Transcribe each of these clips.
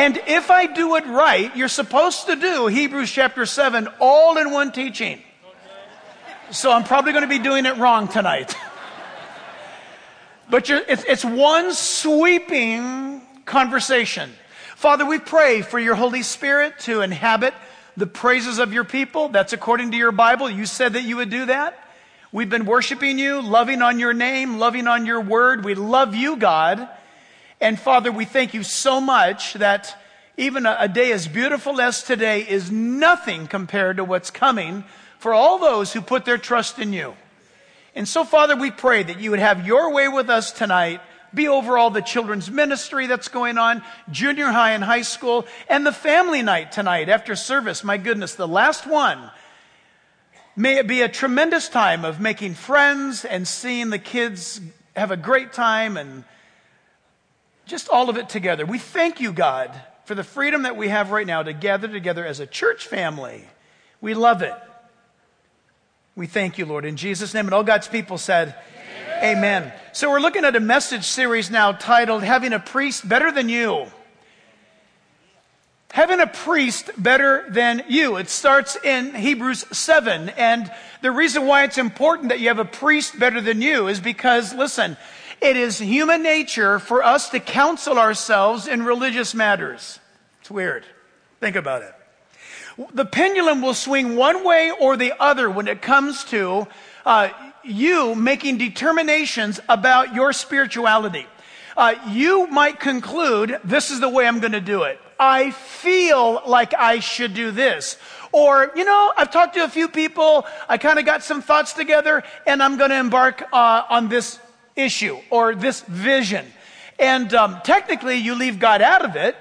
And if I do it right, you're supposed to do Hebrews chapter 7 all in one teaching. So I'm probably going to be doing it wrong tonight. but it's, it's one sweeping conversation. Father, we pray for your Holy Spirit to inhabit the praises of your people. That's according to your Bible. You said that you would do that. We've been worshiping you, loving on your name, loving on your word. We love you, God. And Father, we thank you so much that even a, day as beautiful as today is nothing compared to what's coming for all those who put their trust in you. And so, Father, we pray that you would have your way with us tonight be over all the children's ministry that's going on, junior high and high school, and the family night tonight after service. My goodness, the last one. May it be a tremendous time of making friends and seeing the kids have a great time and just all of it together. We thank you, God, for the freedom that we have right now to gather together as a church family. We love it. We thank you, Lord. In Jesus' name, and all God's people said, Amen. So we're looking at a message series now titled Having a Priest Better Than You. Having a priest better than you. It starts in Hebrews 7. And the reason why it's important that you have a priest better than you is because, listen, it is human nature for us to counsel ourselves in religious matters. It's weird. Think about it. The pendulum will swing one way or the other when it comes to uh, you making determinations about your spirituality. Uh, you might conclude, this is the way I'm going to do it. I feel like I should do this. Or, you know, I've talked to a few people, I kind of got some thoughts together, and I'm going to embark uh, on this issue or this vision. And um, technically, you leave God out of it.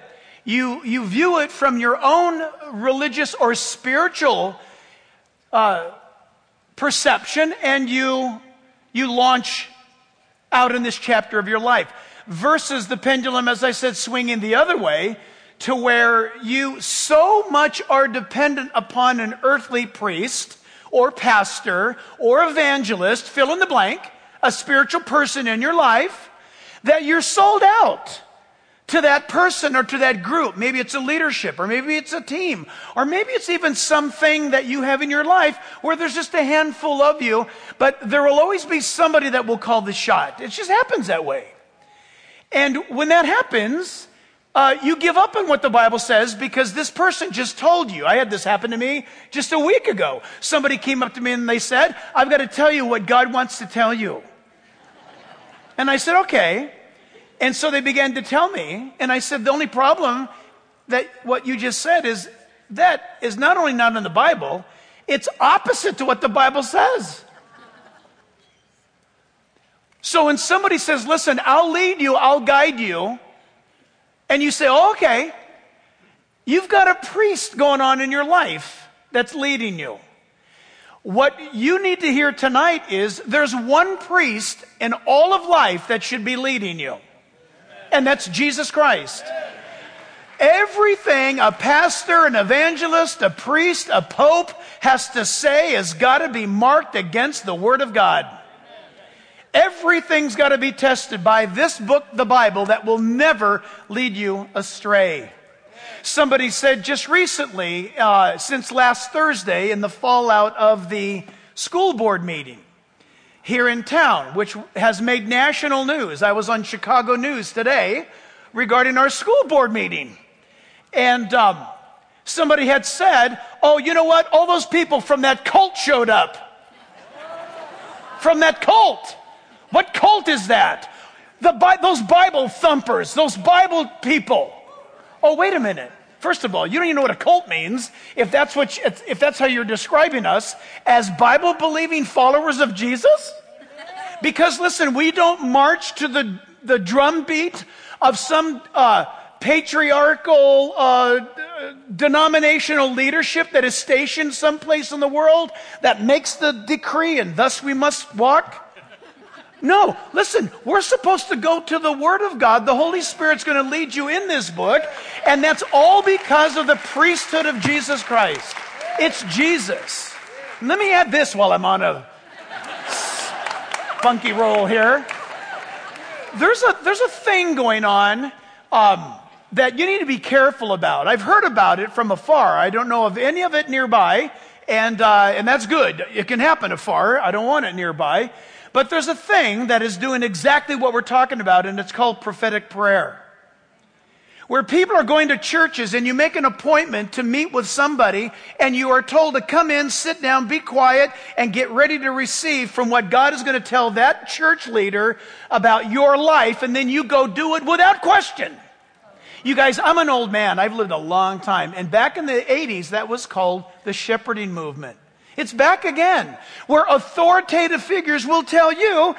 You, you view it from your own religious or spiritual uh, perception and you, you launch out in this chapter of your life. Versus the pendulum, as I said, swinging the other way to where you so much are dependent upon an earthly priest or pastor or evangelist, fill in the blank, a spiritual person in your life, that you're sold out to that person or to that group. Maybe it's a leadership or maybe it's a team or maybe it's even something that you have in your life where there's just a handful of you, but there will always be somebody that will call the shot. It just happens that way. And when that happens, uh, you give up on what the Bible says because this person just told you. I had this happen to me just a week ago. Somebody came up to me and they said, I've got to tell you what God wants to tell you. And I said, okay. And so they began to tell me, and I said, the only problem that what you just said is that is not only not in the Bible, it's opposite to what the Bible says. So when somebody says, listen, I'll lead you, I'll guide you, and you say, oh, okay, you've got a priest going on in your life that's leading you. What you need to hear tonight is there's one priest in all of life that should be leading you and that's Jesus Christ. Everything a pastor, an evangelist, a priest, a pope has to say has got to be marked against the Word of God. Everything's got to be tested by this book, the Bible, that will never lead you astray. Somebody said just recently, uh, since last Thursday, in the fallout of the school board meeting, here in town, which has made national news. I was on Chicago News today regarding our school board meeting. And um, somebody had said, Oh, you know what? All those people from that cult showed up. From that cult. What cult is that? The, those Bible thumpers, those Bible people. Oh, wait a minute. First of all, you don't even know what a cult means if that's, what you, if that's how you're describing us as Bible believing followers of Jesus. Because listen, we don't march to the, the drum beat of some uh, patriarchal uh, denominational leadership that is stationed someplace in the world that makes the decree and thus we must walk. No, listen, we're supposed to go to the Word of God. The Holy Spirit's going to lead you in this book, and that's all because of the priesthood of Jesus Christ. It's Jesus. Let me add this while I'm on a funky roll here. There's a, there's a thing going on um, that you need to be careful about. I've heard about it from afar. I don't know of any of it nearby, and, uh, and that's good. It can happen afar. I don't want it nearby. But there's a thing that is doing exactly what we're talking about, and it's called prophetic prayer. Where people are going to churches and you make an appointment to meet with somebody and you are told to come in, sit down, be quiet, and get ready to receive from what God is going to tell that church leader about your life, and then you go do it without question. You guys, I'm an old man. I've lived a long time. And back in the 80s, that was called the shepherding movement. It's back again, where authoritative figures will tell you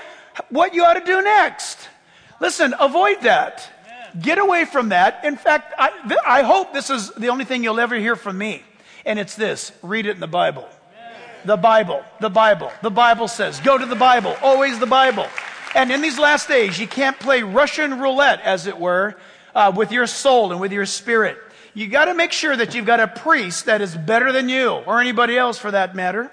what you ought to do next. Listen, avoid that. Get away from that. In fact, I, th- I hope this is the only thing you'll ever hear from me. And it's this read it in the Bible. The Bible, the Bible, the Bible says, go to the Bible, always the Bible. And in these last days, you can't play Russian roulette, as it were, uh, with your soul and with your spirit. You got to make sure that you've got a priest that is better than you, or anybody else for that matter.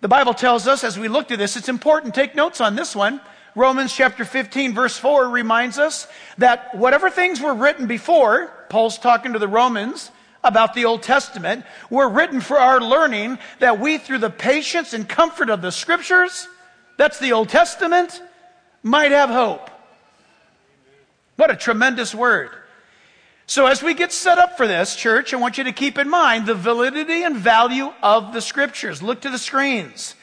The Bible tells us, as we look to this, it's important. Take notes on this one. Romans chapter 15, verse 4 reminds us that whatever things were written before, Paul's talking to the Romans about the Old Testament, were written for our learning that we, through the patience and comfort of the scriptures, that's the Old Testament, might have hope. What a tremendous word. So, as we get set up for this, church, I want you to keep in mind the validity and value of the scriptures. Look to the screens.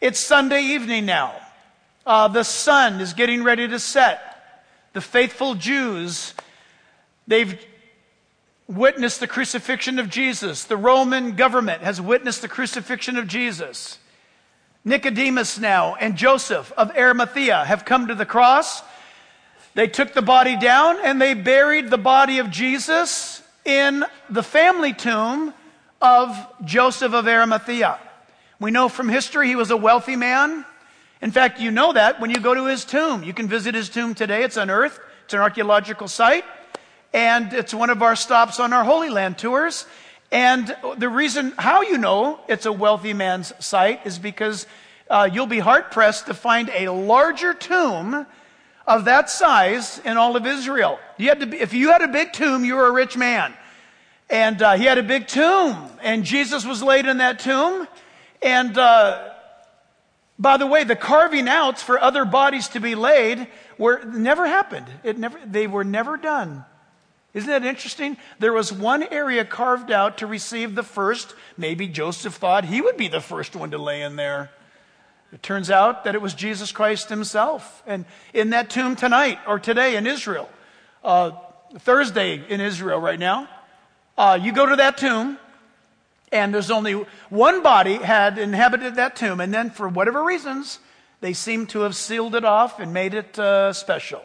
It's Sunday evening now. Uh, the sun is getting ready to set. The faithful Jews, they've witnessed the crucifixion of Jesus. The Roman government has witnessed the crucifixion of Jesus. Nicodemus now and Joseph of Arimathea have come to the cross. They took the body down and they buried the body of Jesus in the family tomb of Joseph of Arimathea. We know from history he was a wealthy man. In fact, you know that when you go to his tomb. You can visit his tomb today. It's unearthed. It's an archaeological site. And it's one of our stops on our Holy Land tours. And the reason how you know it's a wealthy man's site is because uh, you'll be hard pressed to find a larger tomb of that size in all of Israel. You had to be, if you had a big tomb, you were a rich man. And uh, he had a big tomb, and Jesus was laid in that tomb. And uh, by the way, the carving outs for other bodies to be laid were never happened. It never, they were never done. Isn't that interesting? There was one area carved out to receive the first. Maybe Joseph thought he would be the first one to lay in there. It turns out that it was Jesus Christ himself. And in that tomb tonight or today in Israel, uh, Thursday in Israel right now, uh, you go to that tomb and there's only one body had inhabited that tomb. And then for whatever reasons, they seem to have sealed it off and made it uh, special.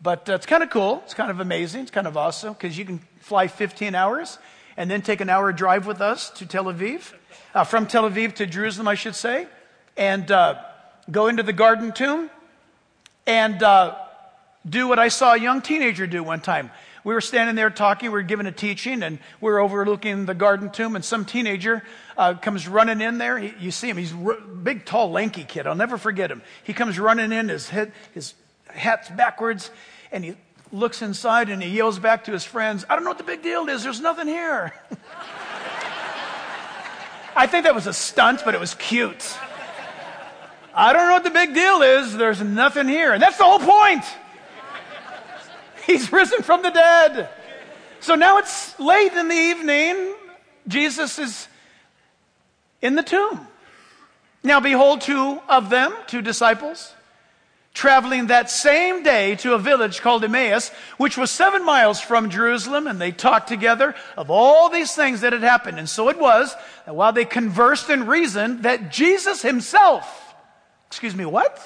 But uh, it's kind of cool. It's kind of amazing. It's kind of awesome because you can fly 15 hours and then take an hour drive with us to Tel Aviv, uh, from Tel Aviv to Jerusalem, I should say and uh, go into the garden tomb and uh, do what I saw a young teenager do one time. We were standing there talking, we were giving a teaching, and we were overlooking the garden tomb, and some teenager uh, comes running in there. He, you see him, he's a big, tall, lanky kid. I'll never forget him. He comes running in, his head, his hat's backwards, and he looks inside and he yells back to his friends, I don't know what the big deal is, there's nothing here. I think that was a stunt, but it was cute. I don't know what the big deal is. There's nothing here. And that's the whole point. He's risen from the dead. So now it's late in the evening. Jesus is in the tomb. Now, behold, two of them, two disciples, traveling that same day to a village called Emmaus, which was seven miles from Jerusalem, and they talked together of all these things that had happened. And so it was that while they conversed and reasoned, that Jesus himself Excuse me, what?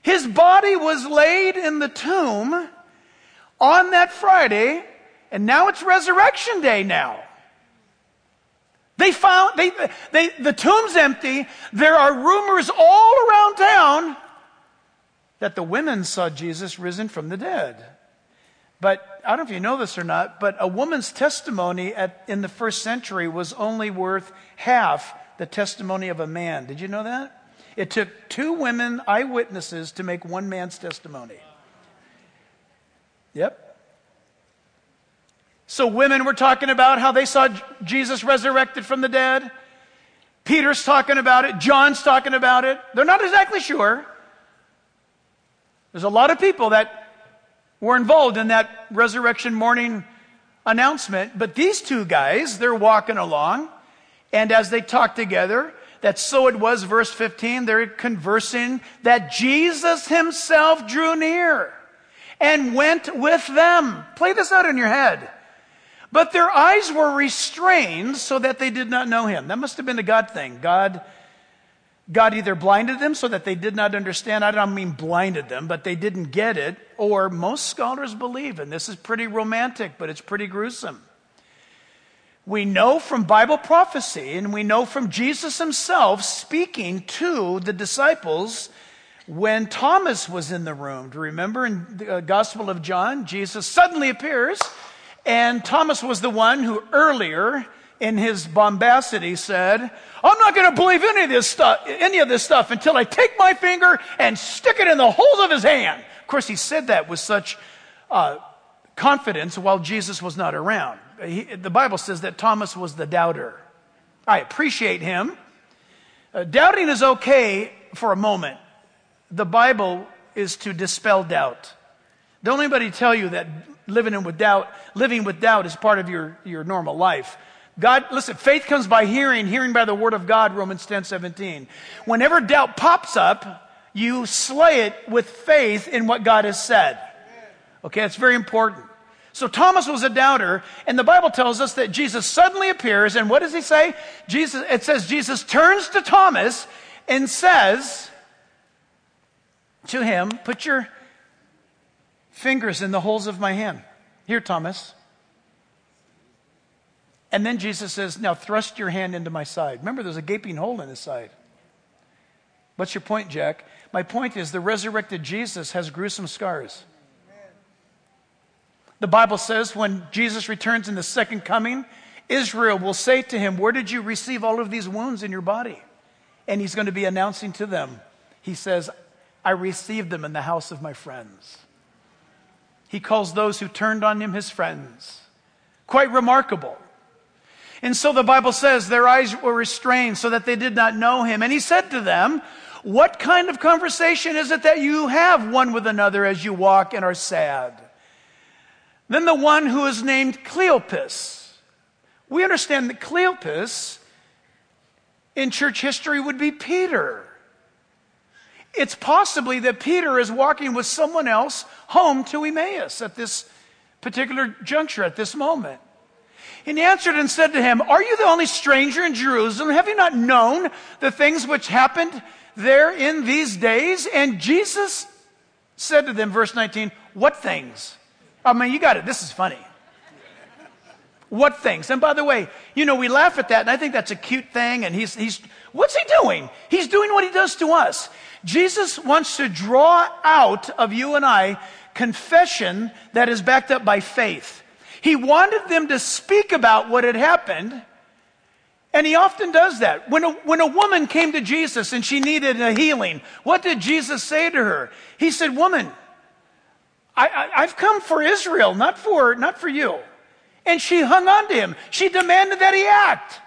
His body was laid in the tomb on that Friday, and now it's resurrection day now. They found, they, they, the tomb's empty. There are rumors all around town that the women saw Jesus risen from the dead. But I don't know if you know this or not, but a woman's testimony at, in the first century was only worth half the testimony of a man. Did you know that? It took two women eyewitnesses to make one man's testimony. Yep. So women were talking about how they saw Jesus resurrected from the dead. Peter's talking about it. John's talking about it. They're not exactly sure. There's a lot of people that were involved in that resurrection morning announcement. But these two guys, they're walking along. And as they talk together, that so it was, verse 15, they're conversing that Jesus himself drew near and went with them. Play this out in your head. But their eyes were restrained so that they did not know him. That must have been a God thing. God, God either blinded them so that they did not understand. I don't mean blinded them, but they didn't get it. Or most scholars believe, and this is pretty romantic, but it's pretty gruesome. We know from Bible prophecy and we know from Jesus himself speaking to the disciples when Thomas was in the room. Do you remember in the uh, Gospel of John, Jesus suddenly appears and Thomas was the one who earlier in his bombacity said, I'm not going to believe any of this stuff, any of this stuff until I take my finger and stick it in the holes of his hand. Of course, he said that with such uh, confidence while Jesus was not around. He, the Bible says that Thomas was the doubter. I appreciate him. Uh, doubting is okay for a moment. The Bible is to dispel doubt. Don't anybody tell you that living with doubt, living with doubt is part of your, your normal life. God, listen, faith comes by hearing, hearing by the word of God, Romans 10, 17. Whenever doubt pops up, you slay it with faith in what God has said. Okay, that's very important. So Thomas was a doubter, and the Bible tells us that Jesus suddenly appears, and what does he say? Jesus, it says Jesus turns to Thomas and says to him, put your fingers in the holes of my hand. Here, Thomas. And then Jesus says, Now thrust your hand into my side. Remember, there's a gaping hole in his side. What's your point, Jack? My point is the resurrected Jesus has gruesome scars. The Bible says when Jesus returns in the second coming, Israel will say to him, Where did you receive all of these wounds in your body? And he's going to be announcing to them, He says, I received them in the house of my friends. He calls those who turned on him his friends. Quite remarkable. And so the Bible says their eyes were restrained so that they did not know him. And he said to them, What kind of conversation is it that you have one with another as you walk and are sad? Then the one who is named Cleopas. We understand that Cleopas in church history would be Peter. It's possibly that Peter is walking with someone else home to Emmaus at this particular juncture, at this moment. And he answered and said to him, Are you the only stranger in Jerusalem? Have you not known the things which happened there in these days? And Jesus said to them, verse 19, What things? Oh, I mean, you got it. This is funny. What things? And by the way, you know, we laugh at that, and I think that's a cute thing. And he's, he's, what's he doing? He's doing what he does to us. Jesus wants to draw out of you and I confession that is backed up by faith. He wanted them to speak about what had happened, and he often does that. When a, when a woman came to Jesus and she needed a healing, what did Jesus say to her? He said, Woman, I, have come for Israel, not for, not for you. And she hung on to him. She demanded that he act.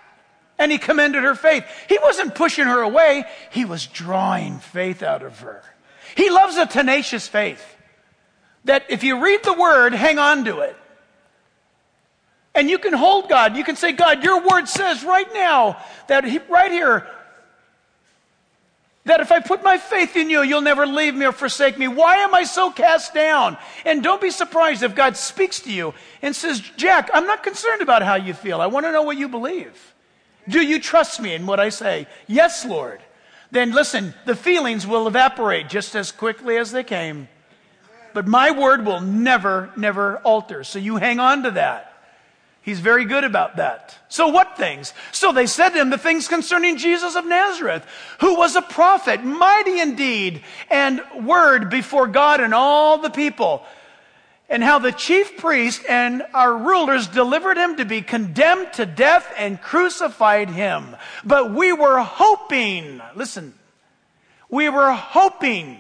And he commended her faith. He wasn't pushing her away, he was drawing faith out of her. He loves a tenacious faith. That if you read the word, hang on to it. And you can hold God. You can say, God, your word says right now that he, right here, that if I put my faith in you, you'll never leave me or forsake me. Why am I so cast down? And don't be surprised if God speaks to you and says, Jack, I'm not concerned about how you feel. I want to know what you believe. Do you trust me in what I say? Yes, Lord. Then listen, the feelings will evaporate just as quickly as they came. But my word will never, never alter. So you hang on to that. He's very good about that. So what things? So they said to him the things concerning Jesus of Nazareth, who was a prophet, mighty indeed, and word before God and all the people and how the chief priest and our rulers delivered him to be condemned to death and crucified him. But we were hoping, listen, we were hoping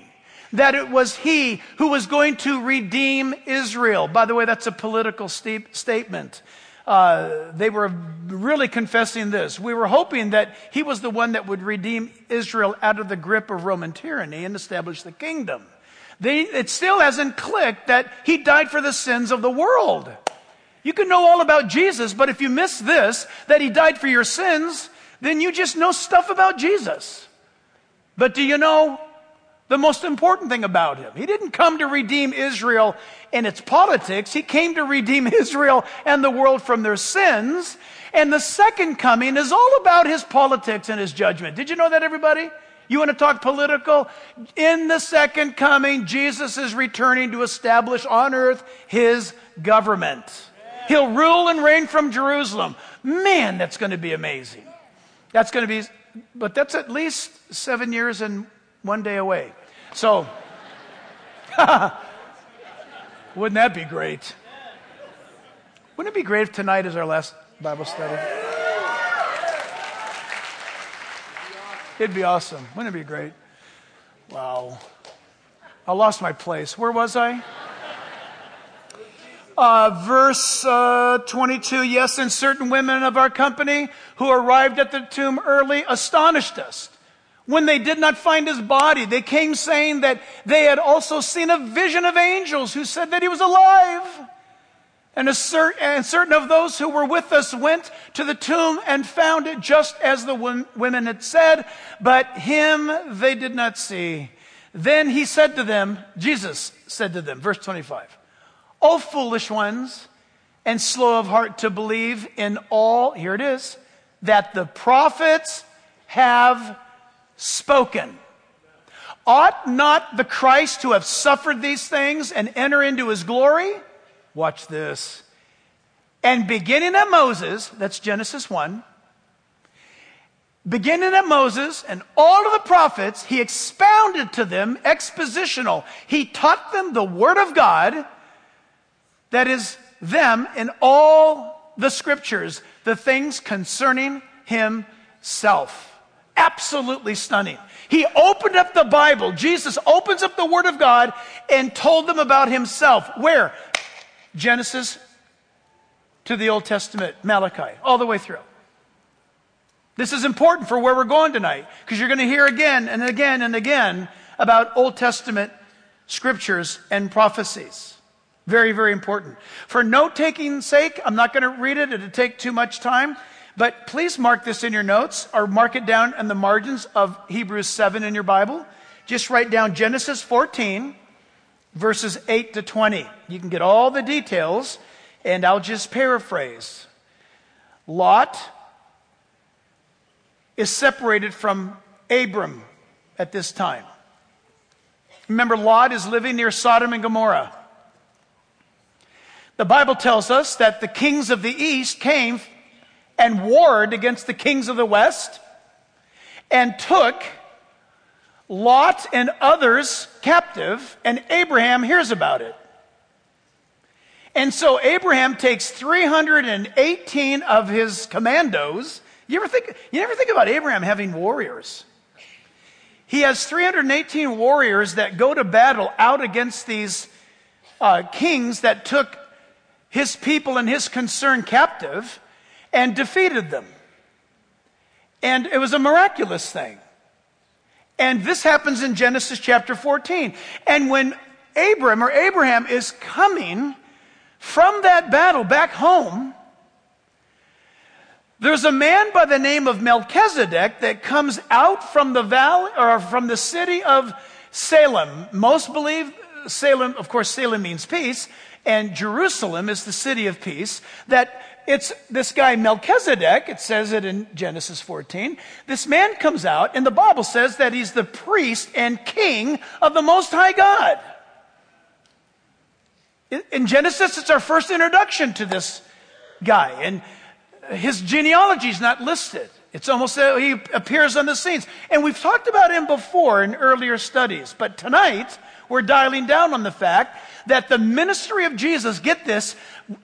that it was he who was going to redeem Israel. By the way, that's a political st- statement. Uh, they were really confessing this. We were hoping that he was the one that would redeem Israel out of the grip of Roman tyranny and establish the kingdom. They, it still hasn't clicked that he died for the sins of the world. You can know all about Jesus, but if you miss this, that he died for your sins, then you just know stuff about Jesus. But do you know the most important thing about him? He didn't come to redeem Israel in its politics. He came to redeem Israel and the world from their sins. And the second coming is all about his politics and his judgment. Did you know that, everybody? You want to talk political? In the second coming, Jesus is returning to establish on earth his government. He'll rule and reign from Jerusalem. Man, that's going to be amazing. That's going to be, but that's at least seven years and one day away. So, wouldn't that be great? Wouldn't it be great if tonight is our last Bible study? It'd be awesome. Wouldn't it be great? Wow. I lost my place. Where was I? Uh, verse uh, 22 Yes, and certain women of our company who arrived at the tomb early astonished us. When they did not find his body, they came saying that they had also seen a vision of angels who said that he was alive. And, cer- and certain of those who were with us went to the tomb and found it just as the women had said, but him they did not see. Then he said to them, Jesus said to them, verse 25, O foolish ones, and slow of heart to believe in all, here it is, that the prophets have spoken. Ought not the Christ to have suffered these things and enter into his glory? Watch this. And beginning at Moses, that's Genesis 1, beginning at Moses and all of the prophets, he expounded to them expositional. He taught them the word of God that is them in all the scriptures, the things concerning himself. Absolutely stunning. He opened up the Bible. Jesus opens up the Word of God and told them about himself. Where? Genesis to the Old Testament, Malachi, all the way through. This is important for where we're going tonight because you're going to hear again and again and again about Old Testament scriptures and prophecies. Very, very important. For note taking sake, I'm not going to read it, it'll take too much time. But please mark this in your notes or mark it down in the margins of Hebrews 7 in your Bible. Just write down Genesis 14, verses 8 to 20. You can get all the details, and I'll just paraphrase. Lot is separated from Abram at this time. Remember, Lot is living near Sodom and Gomorrah. The Bible tells us that the kings of the east came and warred against the kings of the west and took Lot and others captive, and Abraham hears about it. And so Abraham takes 318 of his commandos. You ever think, you never think about Abraham having warriors. He has 318 warriors that go to battle out against these uh, kings that took his people and his concern captive and defeated them. And it was a miraculous thing. And this happens in Genesis chapter 14. And when Abram or Abraham is coming from that battle back home, there's a man by the name of Melchizedek that comes out from the valley or from the city of Salem. Most believe Salem, of course, Salem means peace and Jerusalem is the city of peace, that it's this guy Melchizedek, it says it in Genesis 14. This man comes out, and the Bible says that he's the priest and king of the Most High God. In Genesis, it's our first introduction to this guy, and his genealogy is not listed. It's almost that he appears on the scenes. And we've talked about him before in earlier studies, but tonight we're dialing down on the fact that the ministry of Jesus, get this,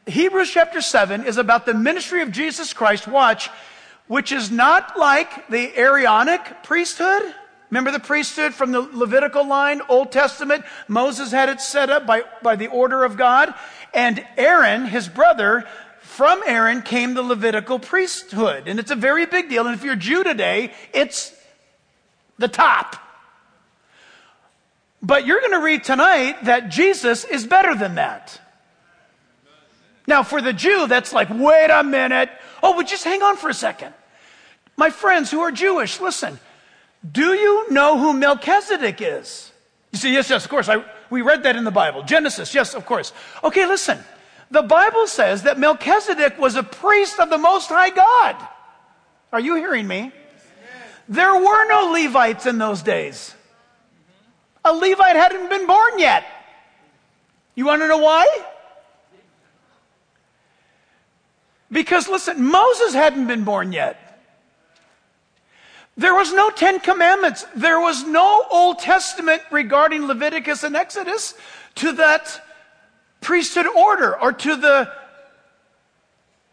Hebrews chapter 7 is about the ministry of Jesus Christ, watch, which is not like the Aaronic priesthood. Remember the priesthood from the Levitical line, Old Testament? Moses had it set up by, by the order of God. And Aaron, his brother, from Aaron came the Levitical priesthood. And it's a very big deal. And if you're Jew today, it's the top. But you're going to read tonight that Jesus is better than that. Now, for the Jew, that's like, wait a minute. Oh, but just hang on for a second. My friends who are Jewish, listen. Do you know who Melchizedek is? You say, yes, yes, of course. I, we read that in the Bible. Genesis, yes, of course. Okay, listen. The Bible says that Melchizedek was a priest of the Most High God. Are you hearing me? There were no Levites in those days. A Levite hadn't been born yet. You want to know why? Because listen, Moses hadn't been born yet. There was no Ten Commandments. There was no Old Testament regarding Leviticus and Exodus to that priesthood order or to the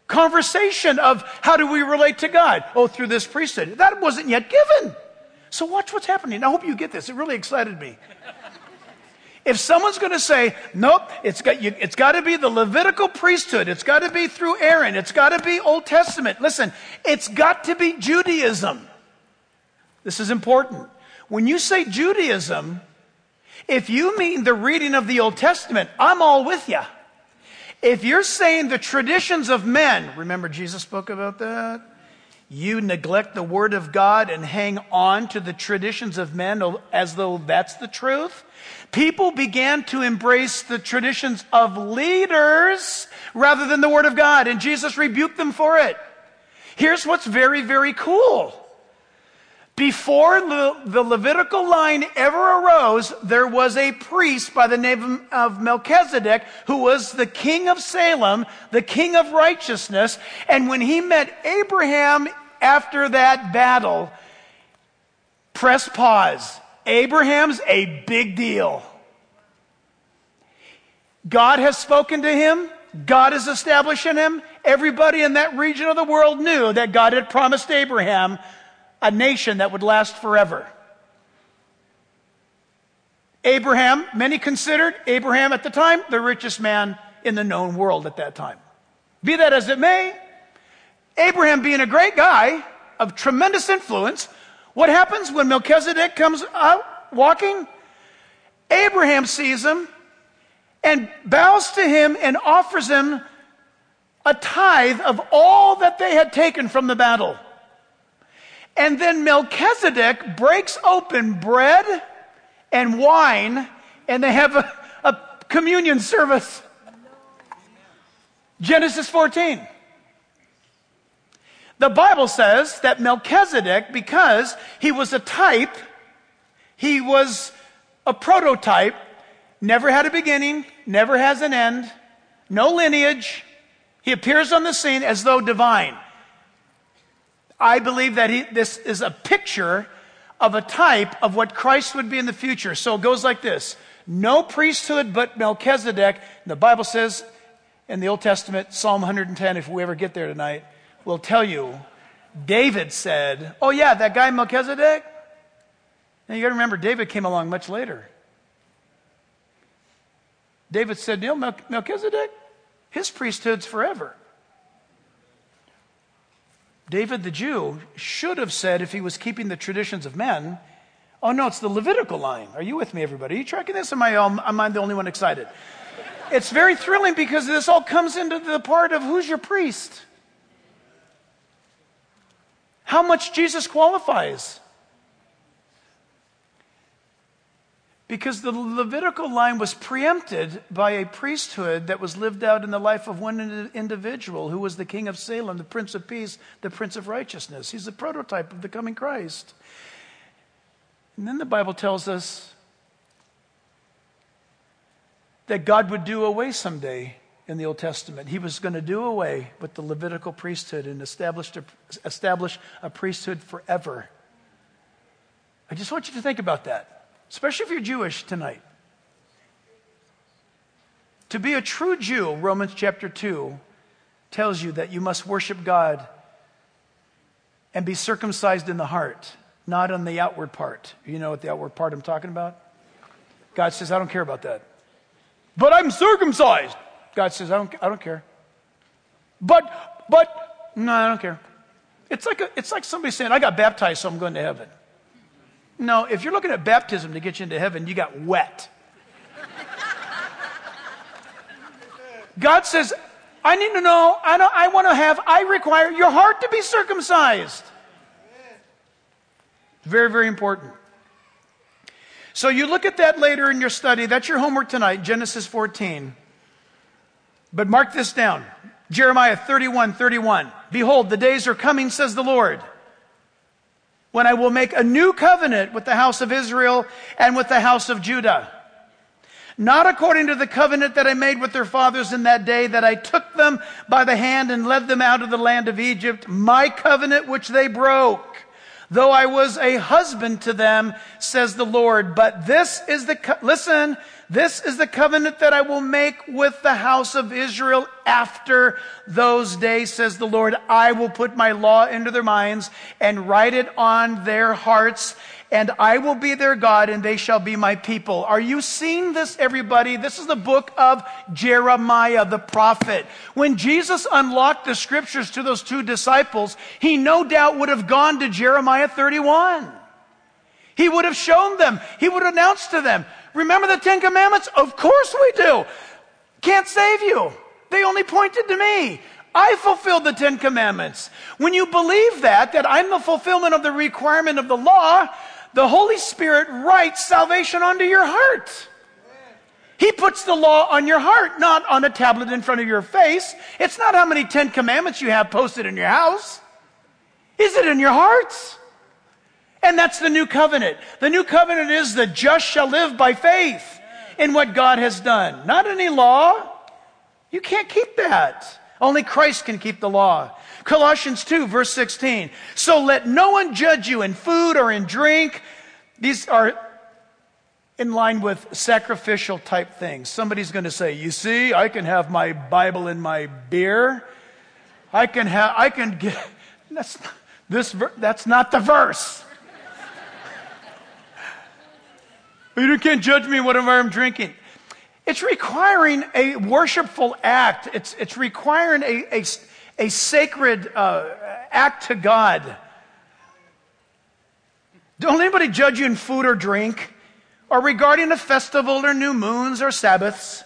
conversation of how do we relate to God? Oh, through this priesthood. That wasn't yet given. So watch what's happening. I hope you get this. It really excited me. If someone's going to say, nope, it's got, you, it's got to be the Levitical priesthood. It's got to be through Aaron. It's got to be Old Testament. Listen, it's got to be Judaism. This is important. When you say Judaism, if you mean the reading of the Old Testament, I'm all with you. If you're saying the traditions of men, remember Jesus spoke about that? You neglect the word of God and hang on to the traditions of men as though that's the truth. People began to embrace the traditions of leaders rather than the word of God, and Jesus rebuked them for it. Here's what's very, very cool. Before the Levitical line ever arose, there was a priest by the name of Melchizedek who was the king of Salem, the king of righteousness. And when he met Abraham after that battle, press pause. Abraham's a big deal. God has spoken to him. God is establishing him. Everybody in that region of the world knew that God had promised Abraham a nation that would last forever. Abraham, many considered Abraham at the time the richest man in the known world at that time. Be that as it may, Abraham being a great guy of tremendous influence, what happens when Melchizedek comes out walking? Abraham sees him and bows to him and offers him a tithe of all that they had taken from the battle. And then Melchizedek breaks open bread and wine, and they have a, a communion service. Genesis 14. The Bible says that Melchizedek, because he was a type, he was a prototype, never had a beginning, never has an end, no lineage. He appears on the scene as though divine. I believe that he, this is a picture of a type of what Christ would be in the future. So it goes like this No priesthood but Melchizedek. The Bible says in the Old Testament, Psalm 110, if we ever get there tonight, will tell you David said, Oh, yeah, that guy Melchizedek. Now you got to remember, David came along much later. David said, Neil, Melchizedek, his priesthood's forever. David the Jew should have said, if he was keeping the traditions of men, oh no, it's the Levitical line. Are you with me, everybody? Are you tracking this? Am I, am I the only one excited? It's very thrilling because this all comes into the part of who's your priest. How much Jesus qualifies. because the Levitical line was preempted by a priesthood that was lived out in the life of one individual who was the king of Salem, the prince of peace, the prince of righteousness. He's the prototype of the coming Christ. And then the Bible tells us that God would do away someday in the Old Testament. He was going to do away with the Levitical priesthood and establish a, establish a priesthood forever. I just want you to think about that especially if you're Jewish tonight. To be a true Jew, Romans chapter 2 tells you that you must worship God and be circumcised in the heart. not on the outward part. You know what the outward part I'm talking about? God says, I don't care about that. But I'm circumcised. God says, I don't, I don't care. But, but, no, I don't care. It's like, a, it's like somebody saying, I got baptized, so I'm going to heaven. No, if you're looking at baptism to get you into heaven, you got wet. God says, I need to know, I, know, I want to have, I require your heart to be circumcised. Very, very important. So you look at that later in your study. That's your homework tonight, Genesis 14. But mark this down. Jeremiah 31, 31. Behold, the days are coming, says the Lord, when I will make a new covenant with the house of Israel and with the house of Judah not according to the covenant that I made with their fathers in that day that I took them by the hand and led them out of the land of Egypt, my covenant which they broke. Though I was a husband to them, says the Lord. But this is the, co- listen, this is the covenant that I will make with the house of Israel after those days, says the Lord. I will put my law into their minds and write it on their hearts and I will be their God and they shall be my people. Are you seeing this, everybody? This is the book of Jeremiah, the prophet. When Jesus unlocked the scriptures to those two disciples, he no doubt would have gone to Jeremiah 31. He would have shown them. He would have announced to them, remember the Ten Commandments? Of course we do. Can't save you. They only pointed to me. I fulfilled the Ten Commandments. When you believe that, that I'm the fulfillment of the requirement of the law, the Holy Spirit writes salvation onto your heart. He puts the law on your heart, not on a tablet in front of your face. It's not how many Ten Commandments you have posted in your house. Is it in your hearts? And that's the new covenant. The new covenant is the just shall live by faith in what God has done, not any law. You can't keep that. Only Christ can keep the law. Colossians 2, verse 16. So let no one judge you in food or in drink. These are in line with sacrificial type things. Somebody's going to say, You see, I can have my Bible in my beer. I can have, I can get, that's, this, that's not the verse. You can't judge me whatever I'm drinking. It's requiring a worshipful act. It's, it's requiring a, a, a sacred uh, act to God. Don't anybody judge you in food or drink, or regarding a festival or new moons or Sabbaths,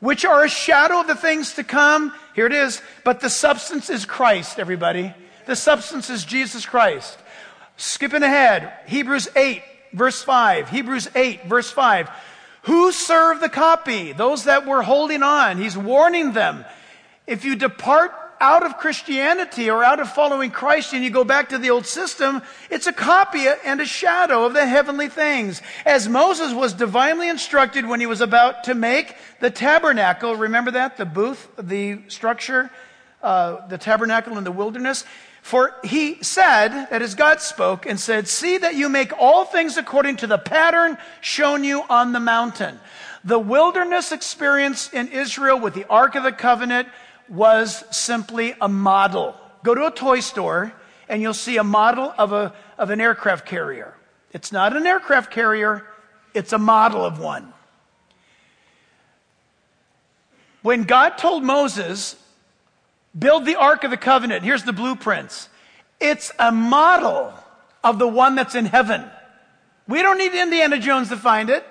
which are a shadow of the things to come. Here it is. But the substance is Christ, everybody. The substance is Jesus Christ. Skipping ahead, Hebrews 8, verse 5. Hebrews 8, verse 5. Who served the copy? Those that were holding on. He's warning them. If you depart out of Christianity or out of following Christ and you go back to the old system, it's a copy and a shadow of the heavenly things. As Moses was divinely instructed when he was about to make the tabernacle, remember that? The booth, the structure, uh, the tabernacle in the wilderness. For he said, that is God spoke and said, see that you make all things according to the pattern shown you on the mountain. The wilderness experience in Israel with the Ark of the Covenant was simply a model. Go to a toy store and you'll see a model of, a, of an aircraft carrier. It's not an aircraft carrier, it's a model of one. When God told Moses, build the Ark of the Covenant, here's the blueprints. It's a model of the one that's in heaven. We don't need Indiana Jones to find it.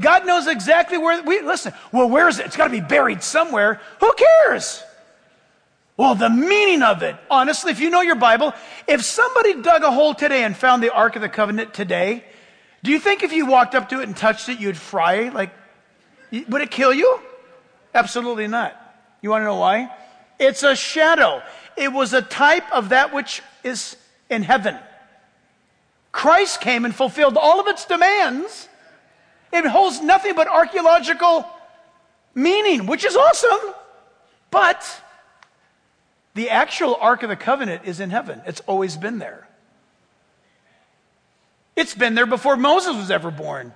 God knows exactly where we listen. Well, where is it? It's got to be buried somewhere. Who cares? Well, the meaning of it. Honestly, if you know your Bible, if somebody dug a hole today and found the Ark of the Covenant today, do you think if you walked up to it and touched it, you'd fry? Like, would it kill you? Absolutely not. You want to know why? It's a shadow. It was a type of that which is in heaven. Christ came and fulfilled all of its demands it holds nothing but archaeological meaning, which is awesome. But the actual Ark of the Covenant is in heaven. It's always been there. It's been there before Moses was ever born.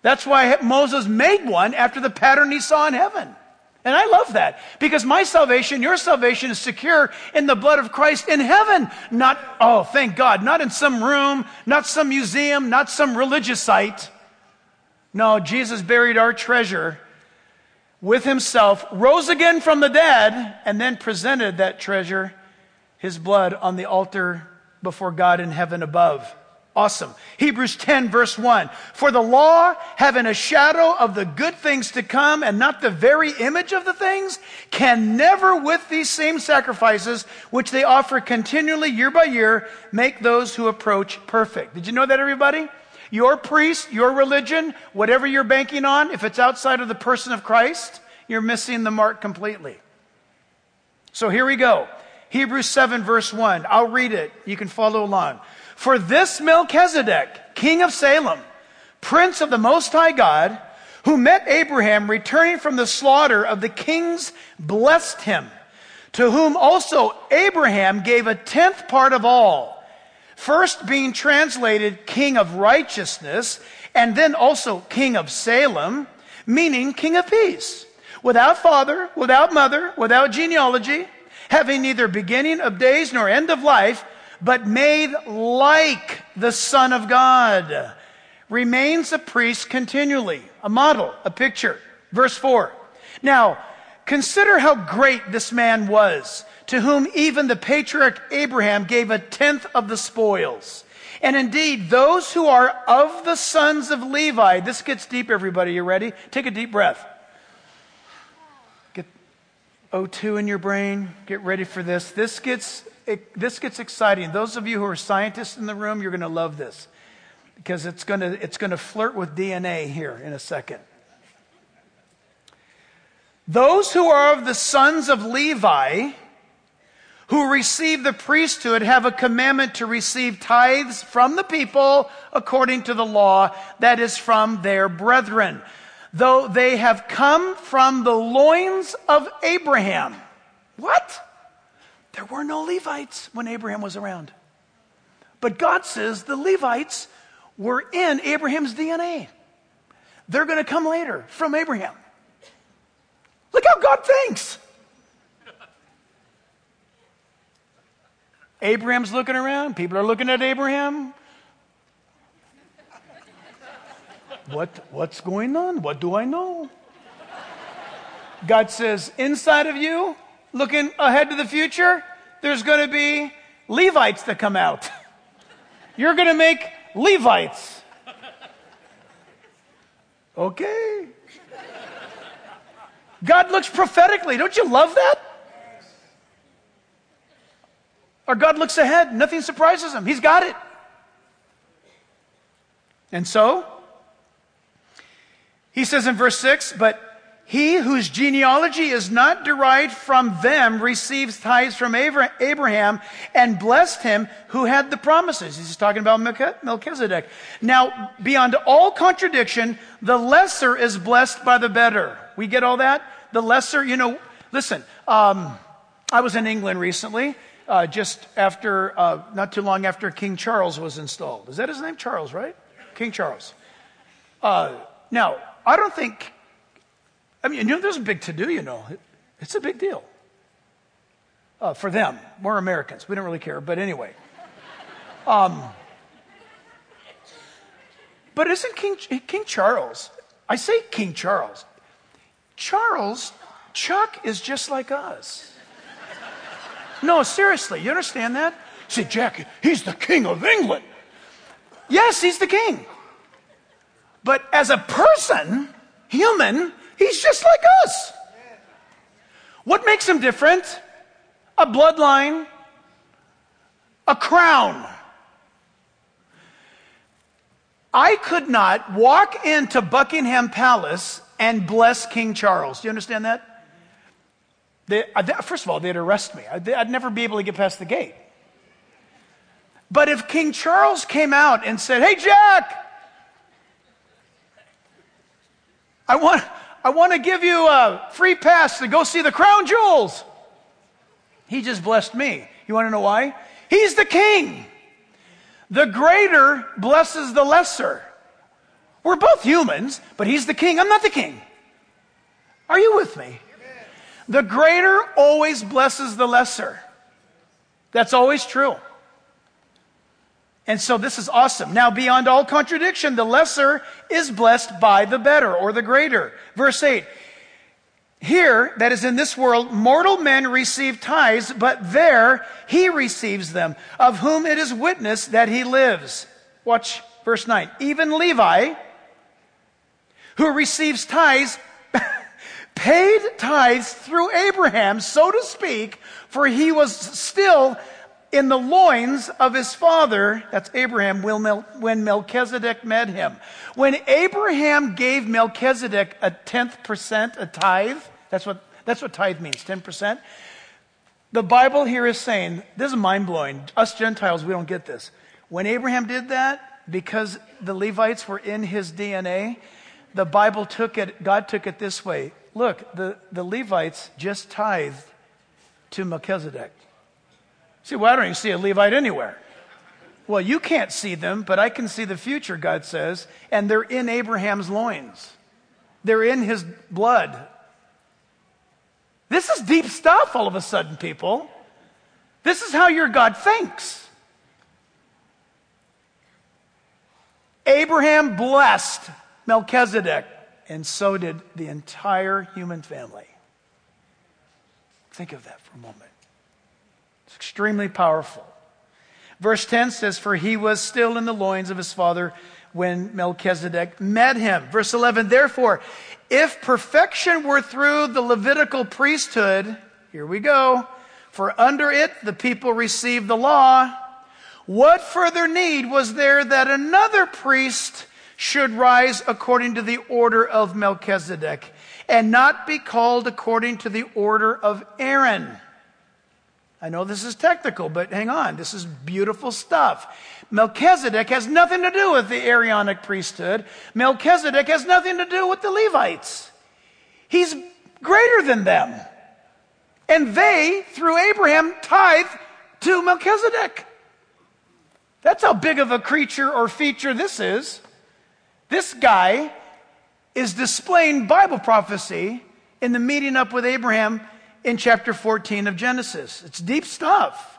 That's why Moses made one after the pattern he saw in heaven. And I love that because my salvation, your salvation is secure in the blood of Christ in heaven. Not, oh, thank God, not in some room, not some museum, not some religious site. No, Jesus buried our treasure with himself, rose again from the dead, and then presented that treasure, his blood, on the altar before God in heaven above. Awesome. Hebrews 10 verse 1. For the law, having a shadow of the good things to come and not the very image of the things, can never with these same sacrifices, which they offer continually year by year, make those who approach perfect. Did you know that everybody? Your priest, your religion, whatever you're banking on, if it's outside of the person of Christ, you're missing the mark completely. So here we go. Hebrews 7 verse 1. I'll read it. You can follow along. For this Melchizedek, king of Salem, prince of the Most High God, who met Abraham returning from the slaughter of the kings, blessed him, to whom also Abraham gave a tenth part of all. First being translated king of righteousness, and then also king of Salem, meaning king of peace, without father, without mother, without genealogy, having neither beginning of days nor end of life, but made like the Son of God, remains a priest continually, a model, a picture. Verse 4. Now, consider how great this man was, to whom even the patriarch Abraham gave a tenth of the spoils. And indeed, those who are of the sons of Levi, this gets deep, everybody. You ready? Take a deep breath. Get O2 in your brain. Get ready for this. This gets it, this gets exciting. Those of you who are scientists in the room, you're going to love this because it's going to, it's going to flirt with DNA here in a second. Those who are of the sons of Levi, who receive the priesthood, have a commandment to receive tithes from the people according to the law that is from their brethren, though they have come from the loins of Abraham. What? There were no Levites when Abraham was around. But God says the Levites were in Abraham's DNA. They're going to come later from Abraham. Look how God thinks. Abraham's looking around. People are looking at Abraham. What, what's going on? What do I know? God says, inside of you, looking ahead to the future, there's going to be Levites that come out. You're going to make Levites. Okay. God looks prophetically. Don't you love that? Our God looks ahead. Nothing surprises him. He's got it. And so, he says in verse 6, but he whose genealogy is not derived from them receives tithes from Abraham and blessed him who had the promises. He's talking about Melchizedek. Now, beyond all contradiction, the lesser is blessed by the better. We get all that? The lesser, you know, listen, um, I was in England recently, uh, just after, uh, not too long after King Charles was installed. Is that his name? Charles, right? King Charles. Uh, now, I don't think I mean, you know, there's a big to do, you know. It's a big deal. Uh, for them. We're Americans. We don't really care. But anyway. Um, but isn't King, King Charles, I say King Charles, Charles, Chuck is just like us. No, seriously, you understand that? Say, Jack, he's the king of England. Yes, he's the king. But as a person, human, He's just like us. What makes him different? A bloodline, a crown. I could not walk into Buckingham Palace and bless King Charles. Do you understand that? They, uh, first of all, they'd arrest me. I'd never be able to get past the gate. But if King Charles came out and said, Hey, Jack, I want, I want to give you a free pass to go see the crown jewels. He just blessed me. You want to know why? He's the king. The greater blesses the lesser. We're both humans, but he's the king. I'm not the king. Are you with me? The greater always blesses the lesser. That's always true. And so this is awesome. Now, beyond all contradiction, the lesser is blessed by the better or the greater. Verse 8. Here, that is in this world, mortal men receive tithes, but there he receives them, of whom it is witness that he lives. Watch verse 9. Even Levi, who receives tithes, paid tithes through Abraham, so to speak, for he was still in the loins of his father, that's Abraham, when Melchizedek met him. When Abraham gave Melchizedek a tenth percent, a tithe, that's what, that's what tithe means, 10%. The Bible here is saying, this is mind blowing. Us Gentiles, we don't get this. When Abraham did that, because the Levites were in his DNA, the Bible took it, God took it this way. Look, the, the Levites just tithed to Melchizedek. See, well, I don't even see a Levite anywhere. Well, you can't see them, but I can see the future, God says, and they're in Abraham's loins. They're in his blood. This is deep stuff all of a sudden, people. This is how your God thinks. Abraham blessed Melchizedek, and so did the entire human family. Think of that for a moment. Extremely powerful. Verse 10 says, For he was still in the loins of his father when Melchizedek met him. Verse 11, therefore, if perfection were through the Levitical priesthood, here we go, for under it the people received the law, what further need was there that another priest should rise according to the order of Melchizedek and not be called according to the order of Aaron? I know this is technical, but hang on. This is beautiful stuff. Melchizedek has nothing to do with the Aaronic priesthood. Melchizedek has nothing to do with the Levites. He's greater than them. And they, through Abraham, tithe to Melchizedek. That's how big of a creature or feature this is. This guy is displaying Bible prophecy in the meeting up with Abraham in chapter 14 of Genesis. It's deep stuff.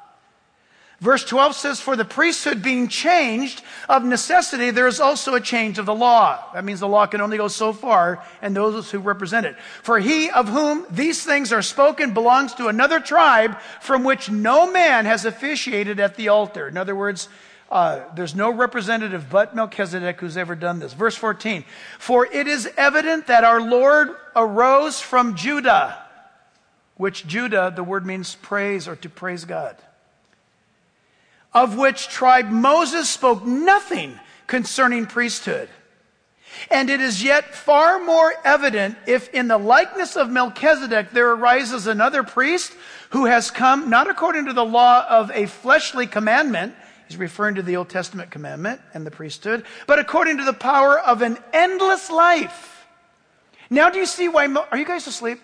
Verse 12 says, For the priesthood being changed of necessity, there is also a change of the law. That means the law can only go so far, and those who represent it. For he of whom these things are spoken belongs to another tribe from which no man has officiated at the altar. In other words, uh, there's no representative but Melchizedek who's ever done this. Verse 14, For it is evident that our Lord arose from Judah, which Judah, the word means praise or to praise God of which tribe Moses spoke nothing concerning priesthood. And it is yet far more evident if in the likeness of Melchizedek there arises another priest who has come not according to the law of a fleshly commandment, he's referring to the Old Testament commandment and the priesthood, but according to the power of an endless life. Now do you see why, are you guys asleep?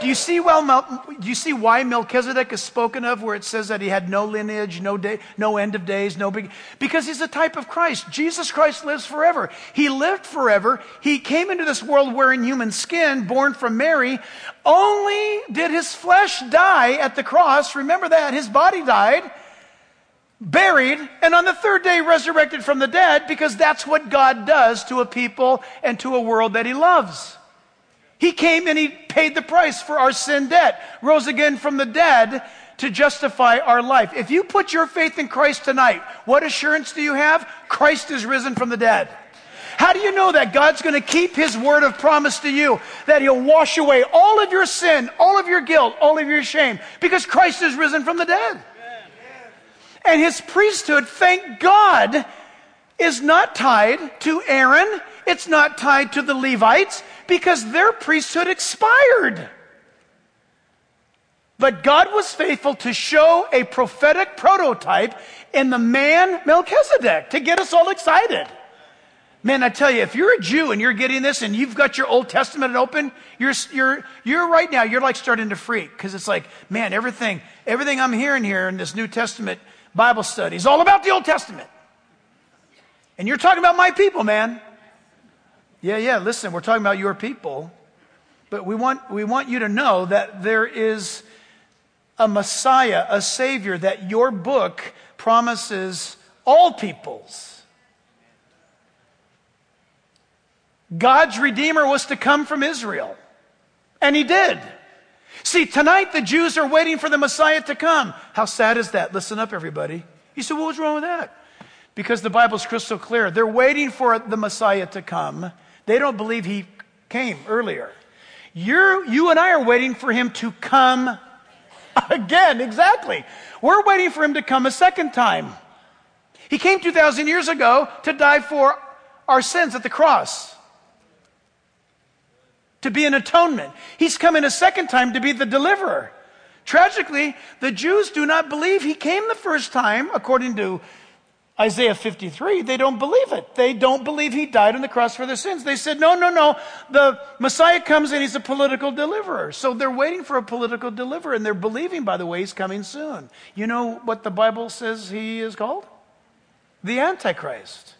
Do you see well, do you see why Melchizedek is spoken of where it says that he had no lineage, no day, no end of days, no big, because he's a type of Christ. Jesus Christ lives forever. He lived forever. He came into this world wearing human skin, born from Mary. Only did his flesh die at the cross. Remember that. His body died, buried, and on the third day resurrected from the dead because that's what God does to a people and to a world that he loves. He came and he paid the price for our sin debt, rose again from the dead to justify our life. If you put your faith in Christ tonight, what assurance do you have? Christ is risen from the dead. How do you know that God's going to keep his word of promise to you? That he'll wash away all of your sin, all of your guilt, all of your shame, because Christ is risen from the dead. And his priesthood, thank God, is not tied to Aaron. It's not tied to the Levites because their priesthood expired. But God was faithful to show a prophetic prototype in the man Melchizedek to get us all excited. Man, I tell you, if you're a Jew and you're getting this and you've got your Old Testament open, you're, you're, you're right now, you're like starting to freak because it's like, man, everything, everything I'm hearing here in this New Testament Bible study is all about the Old Testament. And you're talking about my people, man. Yeah, yeah, listen, we're talking about your people. But we want, we want you to know that there is a Messiah, a Savior, that your book promises all peoples. God's Redeemer was to come from Israel. And he did. See, tonight the Jews are waiting for the Messiah to come. How sad is that? Listen up, everybody. You said, well, what's wrong with that? Because the Bible's crystal clear. They're waiting for the Messiah to come. They don't believe he came earlier. You're, you and I are waiting for him to come again. Exactly. We're waiting for him to come a second time. He came 2,000 years ago to die for our sins at the cross to be an atonement. He's coming a second time to be the deliverer. Tragically, the Jews do not believe he came the first time, according to Isaiah 53. They don't believe it. They don't believe he died on the cross for their sins. They said, no, no, no. The Messiah comes and he's a political deliverer. So they're waiting for a political deliverer, and they're believing, by the way, he's coming soon. You know what the Bible says he is called? The Antichrist.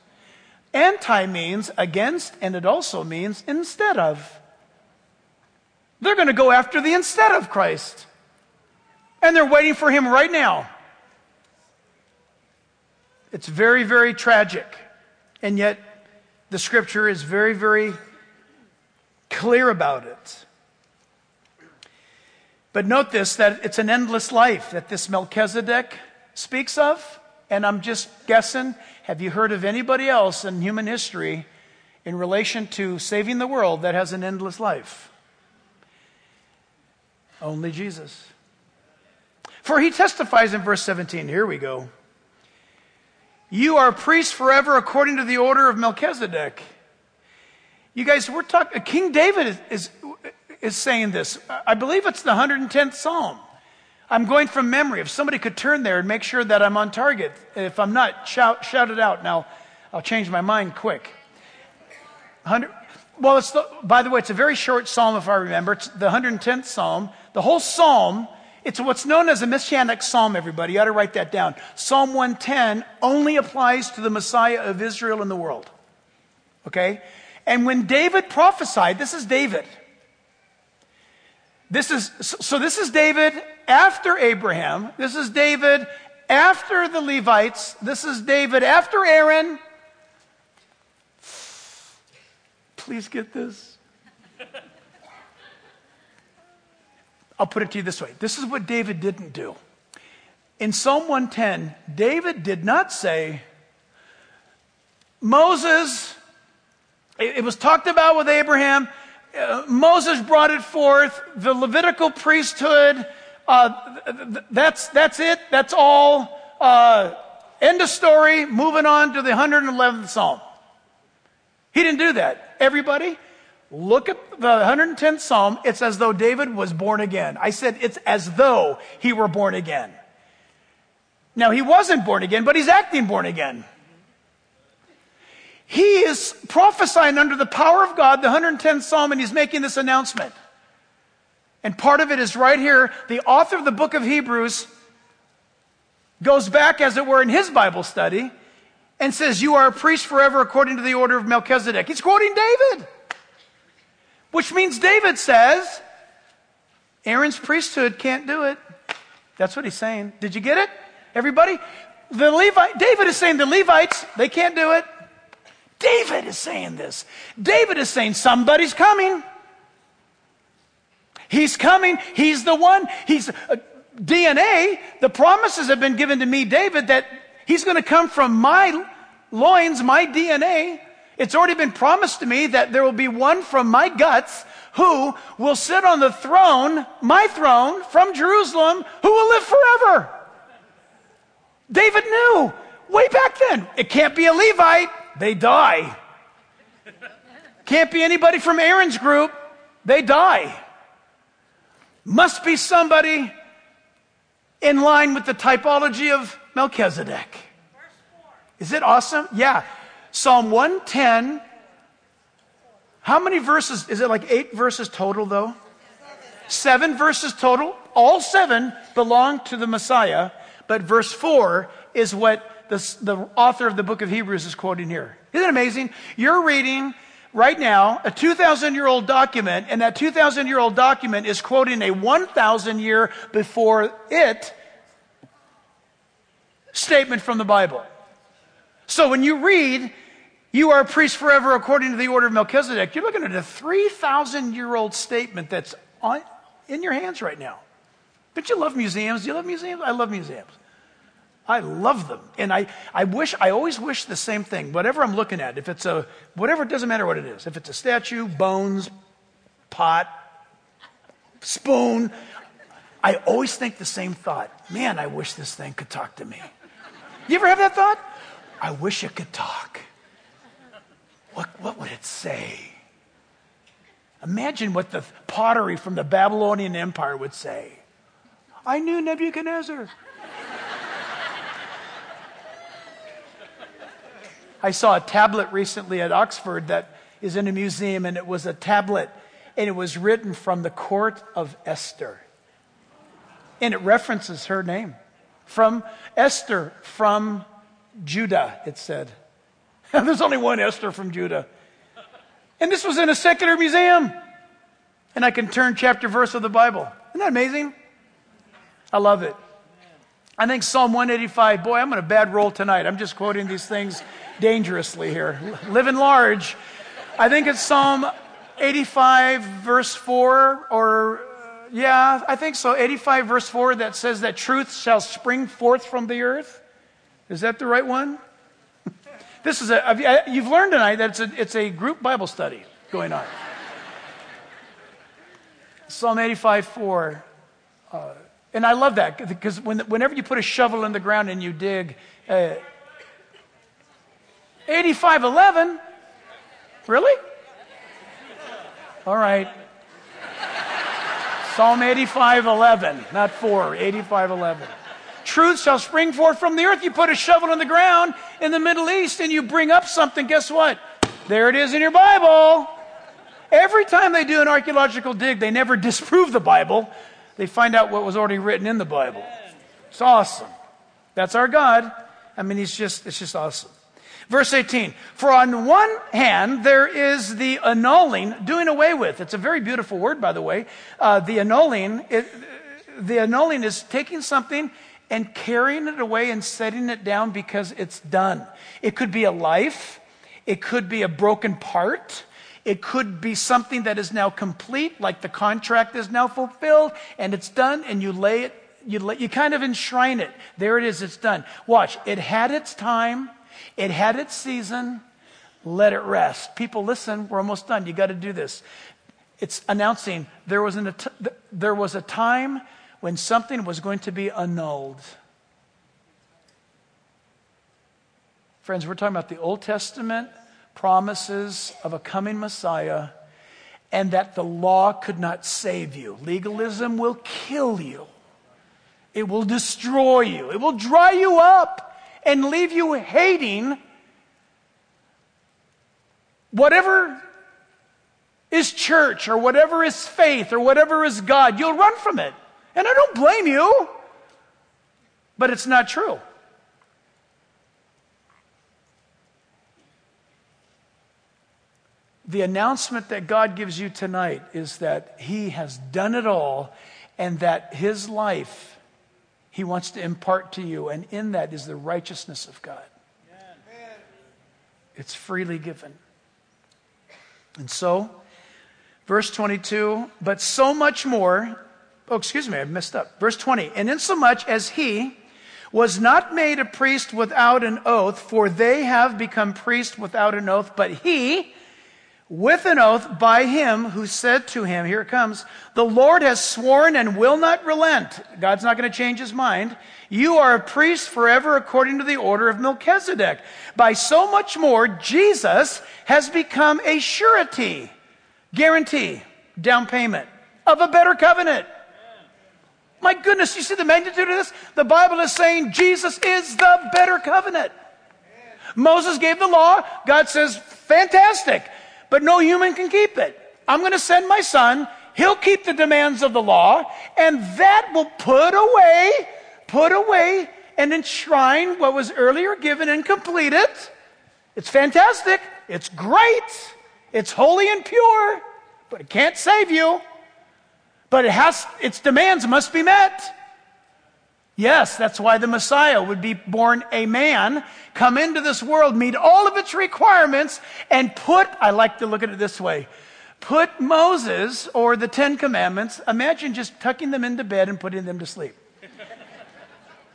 Anti means against, and it also means instead of. They're going to go after the instead of Christ. And they're waiting for him right now. It's very, very tragic. And yet, the scripture is very, very clear about it. But note this that it's an endless life that this Melchizedek speaks of. And I'm just guessing have you heard of anybody else in human history in relation to saving the world that has an endless life? Only Jesus. For he testifies in verse 17. Here we go. You are priests forever according to the order of Melchizedek. You guys, we're talking, King David is, is, is saying this. I believe it's the 110th Psalm. I'm going from memory. If somebody could turn there and make sure that I'm on target. If I'm not, shout, shout it out. Now, I'll change my mind quick. 100, well, it's the, by the way, it's a very short psalm if I remember. It's the 110th Psalm. The whole psalm, it's what's known as a messianic psalm, everybody. You ought to write that down. Psalm 110 only applies to the Messiah of Israel and the world. Okay? And when David prophesied, this is David. This is, so this is David after Abraham. This is David after the Levites. This is David after Aaron. Please get this. I'll put it to you this way this is what David didn't do. In Psalm 110, David did not say, Moses, it, was talked about with Abraham. Uh, Moses brought it forth, the Levitical priesthood, uh, th- that's, that's it, that's all. Uh, end of story, moving on to the 111th Psalm. He didn't do that. Everybody, Look at the 110th Psalm. It's as though David was born again. I said it's as though he were born again. Now, he wasn't born again, but he's acting born again. He is prophesying under the power of God, the 110th Psalm, and he's making this announcement. And part of it is right here. The author of the book of Hebrews goes back, as it were, in his Bible study and says, You are a priest forever according to the order of Melchizedek. He's quoting David. Which means David says, Aaron's priesthood can't do it. That's what he's saying. Did you get it? Everybody? The Levite, David is saying the Levites, they can't do it. David is saying this. David is saying somebody's coming. He's coming. He's the one. He's uh, DNA. The promises have been given to me, David, that he's going to come from my loins, my DNA. It's already been promised to me that there will be one from my guts who will sit on the throne, my throne, from Jerusalem, who will live forever. David knew way back then. It can't be a Levite, they die. Can't be anybody from Aaron's group, they die. Must be somebody in line with the typology of Melchizedek. Is it awesome? Yeah. Psalm 110. How many verses? Is it like eight verses total, though? Seven verses total. All seven belong to the Messiah, but verse four is what the, the author of the book of Hebrews is quoting here. Isn't it amazing? You're reading right now a 2,000 year old document, and that 2,000 year old document is quoting a 1,000 year before it statement from the Bible. So when you read, you are a priest forever according to the order of Melchizedek, you're looking at a 3,000 year old statement that's on, in your hands right now. Don't you love museums? Do you love museums? I love museums. I love them. And I, I wish, I always wish the same thing. Whatever I'm looking at, if it's a, whatever, it doesn't matter what it is. If it's a statue, bones, pot, spoon, I always think the same thought. Man, I wish this thing could talk to me. You ever have that thought? I wish it could talk. What, what would it say? Imagine what the pottery from the Babylonian Empire would say. I knew Nebuchadnezzar. I saw a tablet recently at Oxford that is in a museum, and it was a tablet, and it was written from the court of Esther. And it references her name. From Esther, from Judah, it said. There's only one Esther from Judah. And this was in a secular museum. And I can turn chapter verse of the Bible. Isn't that amazing? I love it. I think Psalm 185, boy, I'm on a bad roll tonight. I'm just quoting these things dangerously here. Living large. I think it's Psalm 85, verse 4, or uh, yeah, I think so. 85, verse 4, that says that truth shall spring forth from the earth. Is that the right one? This is a, you've learned tonight that it's a, it's a group Bible study going on. Psalm 85, 4. Uh, and I love that because when, whenever you put a shovel in the ground and you dig, uh, 8511? Really? All right. Psalm 8511, not 4, 8511. Truth shall spring forth from the earth. You put a shovel in the ground in the Middle East and you bring up something, guess what? There it is in your Bible. Every time they do an archaeological dig, they never disprove the Bible they find out what was already written in the Bible. It's awesome. That's our God. I mean, he's just, it's just awesome. Verse 18, for on one hand, there is the annulling, doing away with. It's a very beautiful word, by the way. Uh, the annulling, it, the annulling is taking something and carrying it away and setting it down because it's done. It could be a life. It could be a broken part. It could be something that is now complete, like the contract is now fulfilled and it's done, and you lay it, you, lay, you kind of enshrine it. There it is, it's done. Watch, it had its time, it had its season. Let it rest. People, listen, we're almost done. You got to do this. It's announcing there was, an, there was a time when something was going to be annulled. Friends, we're talking about the Old Testament promises of a coming Messiah and that the law could not save you. Legalism will kill you, it will destroy you, it will dry you up and leave you hating whatever is church or whatever is faith or whatever is God. You'll run from it. And I don't blame you, but it's not true. The announcement that God gives you tonight is that He has done it all and that His life He wants to impart to you, and in that is the righteousness of God. It's freely given. And so, verse 22, but so much more, oh, excuse me, I messed up. Verse 20, and insomuch as He, was not made a priest without an oath, for they have become priests without an oath, but he, with an oath by him who said to him, Here it comes, the Lord has sworn and will not relent. God's not going to change his mind. You are a priest forever according to the order of Melchizedek. By so much more, Jesus has become a surety, guarantee, down payment of a better covenant. My goodness, you see the magnitude of this? The Bible is saying Jesus is the better covenant. Moses gave the law. God says, fantastic but no human can keep it. I'm going to send my son. He'll keep the demands of the law, and that will put away, put away and enshrine what was earlier given and complete it. It's fantastic. It's great. It's holy and pure, but it can't save you. But it has, its demands must be met. Yes, that's why the Messiah would be born a man, come into this world, meet all of its requirements, and put, I like to look at it this way, put Moses or the Ten Commandments, imagine just tucking them into bed and putting them to sleep.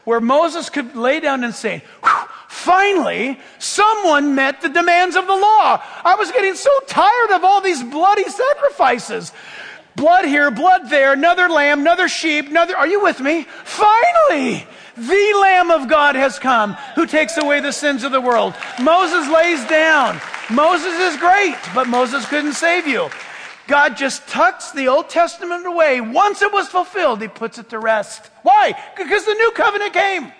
Where Moses could lay down and say, finally, someone met the demands of the law. I was getting so tired of all these bloody sacrifices. Blood here, blood there, another lamb, another sheep, another. Are you with me? Finally, the Lamb of God has come who takes away the sins of the world. Moses lays down. Moses is great, but Moses couldn't save you. God just tucks the Old Testament away. Once it was fulfilled, he puts it to rest. Why? Because the new covenant came.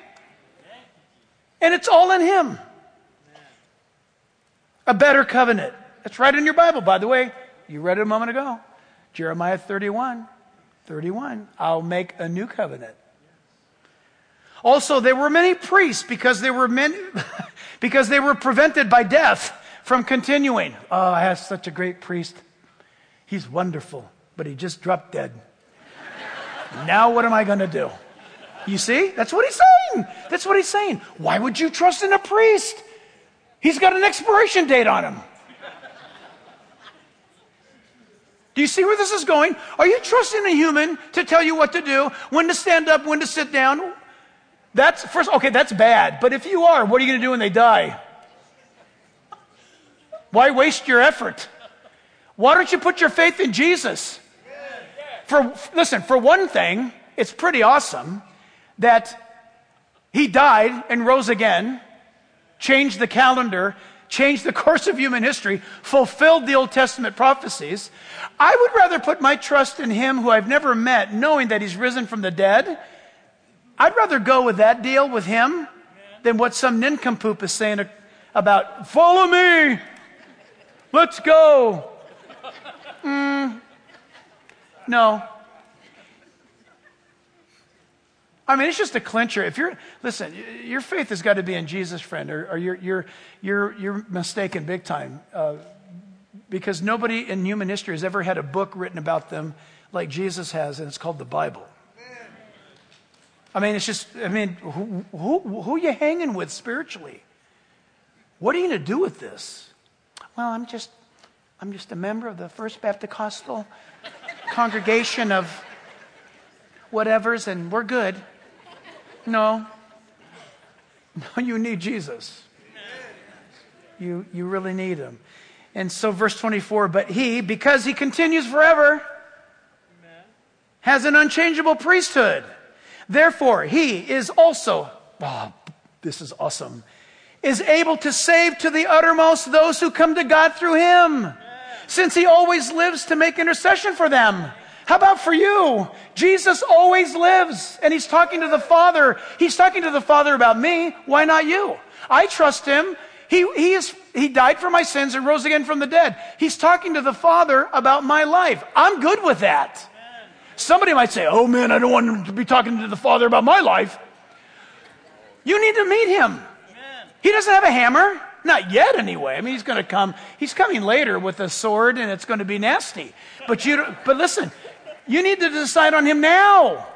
And it's all in him. A better covenant. That's right in your Bible, by the way. You read it a moment ago. Jeremiah 31, 31. I'll make a new covenant. Also, there were many priests because they were many, because they were prevented by death from continuing. Oh, I have such a great priest. He's wonderful, but he just dropped dead. now what am I going to do? You see? That's what he's saying. That's what he's saying. Why would you trust in a priest? He's got an expiration date on him. Do you see where this is going? Are you trusting a human to tell you what to do, when to stand up, when to sit down? That's first, okay, that's bad. But if you are, what are you going to do when they die? Why waste your effort? Why don't you put your faith in Jesus? For, listen, for one thing, it's pretty awesome that he died and rose again, changed the calendar, changed the course of human history, fulfilled the Old Testament prophecies. I would rather put my trust in him who I've never met, knowing that he's risen from the dead. I'd rather go with that deal with him than what some nincompoop is saying about, follow me, let's go. Mm, no, I mean, it's just a clincher. If you're, listen, your faith has got to be in Jesus, friend, or, or you're, you're, you're, you're mistaken big time. Uh, because nobody in human history has ever had a book written about them like Jesus has, and it's called the Bible. I mean, it's just, I mean, who, who, who are you hanging with spiritually? What are you going to do with this? Well, I'm just, I'm just a member of the First Baptist Costal congregation of whatevers, and we're good. No. No, you need Jesus. You, you really need him. And so, verse 24, but he, because he continues forever, has an unchangeable priesthood. Therefore, he is also, oh, this is awesome, is able to save to the uttermost those who come to God through him, since he always lives to make intercession for them. How about for you? Jesus always lives and he's talking to the Father. He's talking to the Father about me. Why not you? I trust him. He, he, is, he died for my sins and rose again from the dead. He's talking to the Father about my life. I'm good with that. Somebody might say, Oh man, I don't want to be talking to the Father about my life. You need to meet him. He doesn't have a hammer. Not yet, anyway. I mean, he's going to come. He's coming later with a sword, and it's going to be nasty. But you, but listen, you need to decide on Him now.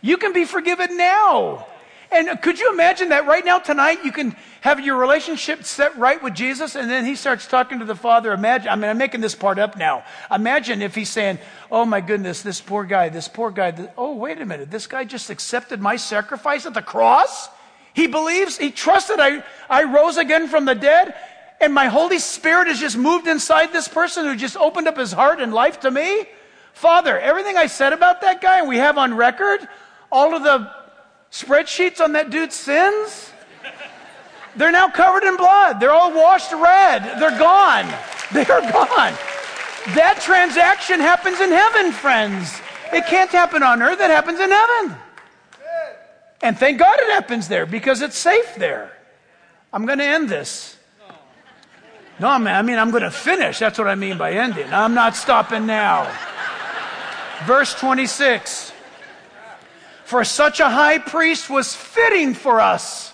You can be forgiven now. And could you imagine that right now, tonight, you can have your relationship set right with Jesus, and then he starts talking to the Father. Imagine, I mean, I'm making this part up now. Imagine if he's saying, Oh my goodness, this poor guy, this poor guy, this, oh, wait a minute, this guy just accepted my sacrifice at the cross? He believes, he trusted I, I rose again from the dead, and my Holy Spirit has just moved inside this person who just opened up his heart and life to me? Father, everything I said about that guy we have on record, all of the spreadsheets on that dude's sins, they're now covered in blood. They're all washed red. They're gone. They are gone. That transaction happens in heaven, friends. It can't happen on earth, it happens in heaven. And thank God it happens there because it's safe there. I'm going to end this. No, man, I mean, I'm going to finish. That's what I mean by ending. I'm not stopping now. Verse 26 For such a high priest was fitting for us,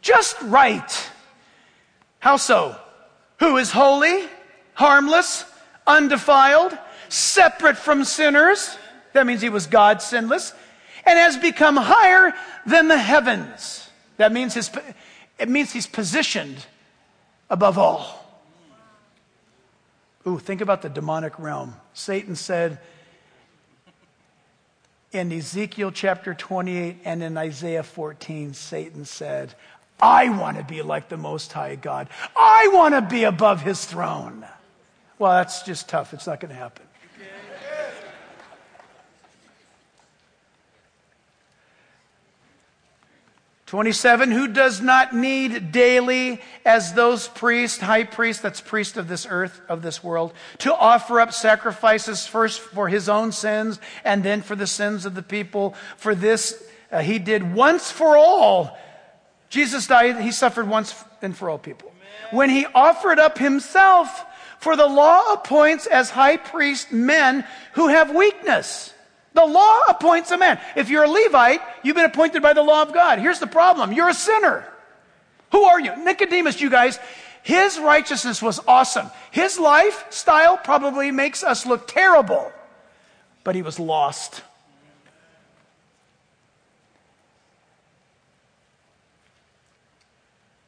just right. How so? Who is holy harmless, undefiled, separate from sinners. That means he was God sinless. And has become higher than the heavens. That means his, it means he's positioned above all. Ooh, think about the demonic realm. Satan said in Ezekiel chapter 28 and in Isaiah 14, Satan said, I want to be like the Most High God. I want to be above his throne. Well, that's just tough. It's not going to happen. 27, who does not need daily as those priests, high priest, that's priest of this earth, of this world, to offer up sacrifices first for his own sins and then for the sins of the people. For this uh, he did once for all. Jesus died, he suffered once and for all people. When he offered up himself, for the law appoints as high priest men who have weakness. The law appoints a man. If you're a Levite, you've been appointed by the law of God. Here's the problem you're a sinner. Who are you? Nicodemus, you guys. His righteousness was awesome. His lifestyle probably makes us look terrible, but he was lost.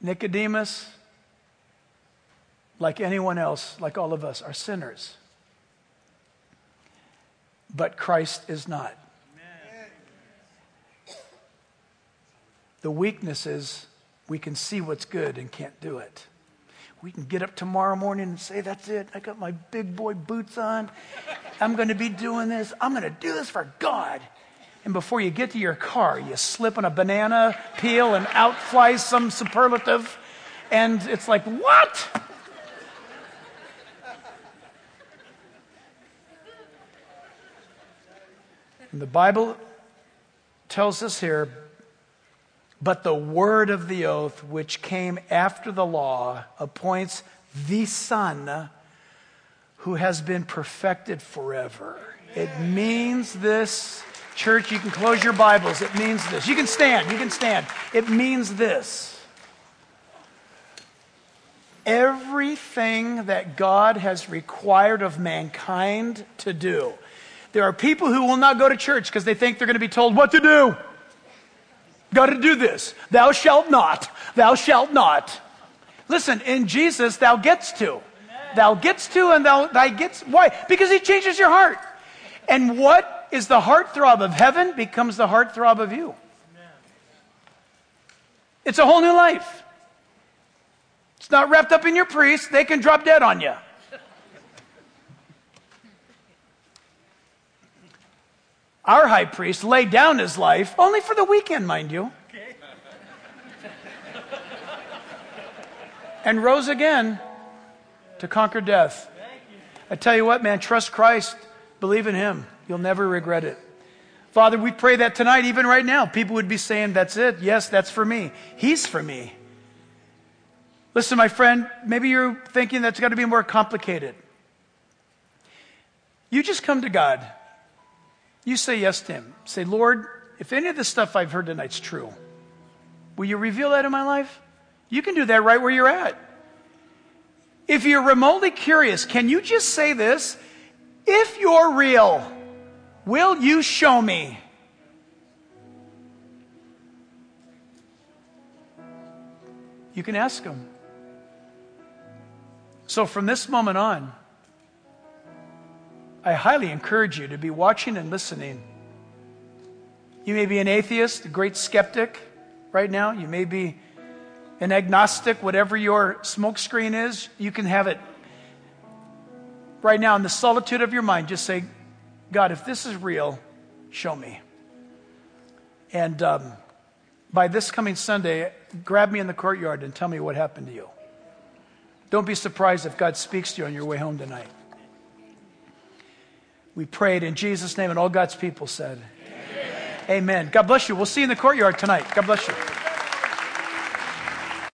Nicodemus, like anyone else, like all of us, are sinners but Christ is not. The weakness is we can see what's good and can't do it. We can get up tomorrow morning and say, That's it. I got my big boy boots on. I'm going to be doing this. I'm going to do this for God. And before you get to your car, you slip on a banana peel and out flies some superlative. And it's like, What? And the Bible tells us here, but the word of the oath, which came after the law, appoints the Son who has been perfected forever. It means this. Church, you can close your Bibles. It means this. You can stand. You can stand. It means this. Everything that God has required of mankind to do there are people who will not go to church because they think they're going to be told what to do. Got to do this. Thou shalt not. Thou shalt not. Listen, in Jesus, thou gets to. Thou gets to and thou thy gets. Why? Because he changes your heart. And what is the heartthrob of heaven becomes the heartthrob of you. It's a whole new life. It's not wrapped up in your priest. They can drop dead on you. Our high priest laid down his life, only for the weekend, mind you, and rose again to conquer death. I tell you what, man, trust Christ, believe in him. You'll never regret it. Father, we pray that tonight, even right now, people would be saying, That's it. Yes, that's for me. He's for me. Listen, my friend, maybe you're thinking that's got to be more complicated. You just come to God. You say yes to Him. Say, Lord, if any of the stuff I've heard tonight's true, will you reveal that in my life? You can do that right where you're at. If you're remotely curious, can you just say this? If you're real, will you show me? You can ask Him. So from this moment on, I highly encourage you to be watching and listening. You may be an atheist, a great skeptic right now. You may be an agnostic, whatever your smokescreen is, you can have it right now in the solitude of your mind. Just say, God, if this is real, show me. And um, by this coming Sunday, grab me in the courtyard and tell me what happened to you. Don't be surprised if God speaks to you on your way home tonight. We prayed in Jesus' name, and all God's people said, Amen. Amen. God bless you. We'll see you in the courtyard tonight. God bless you.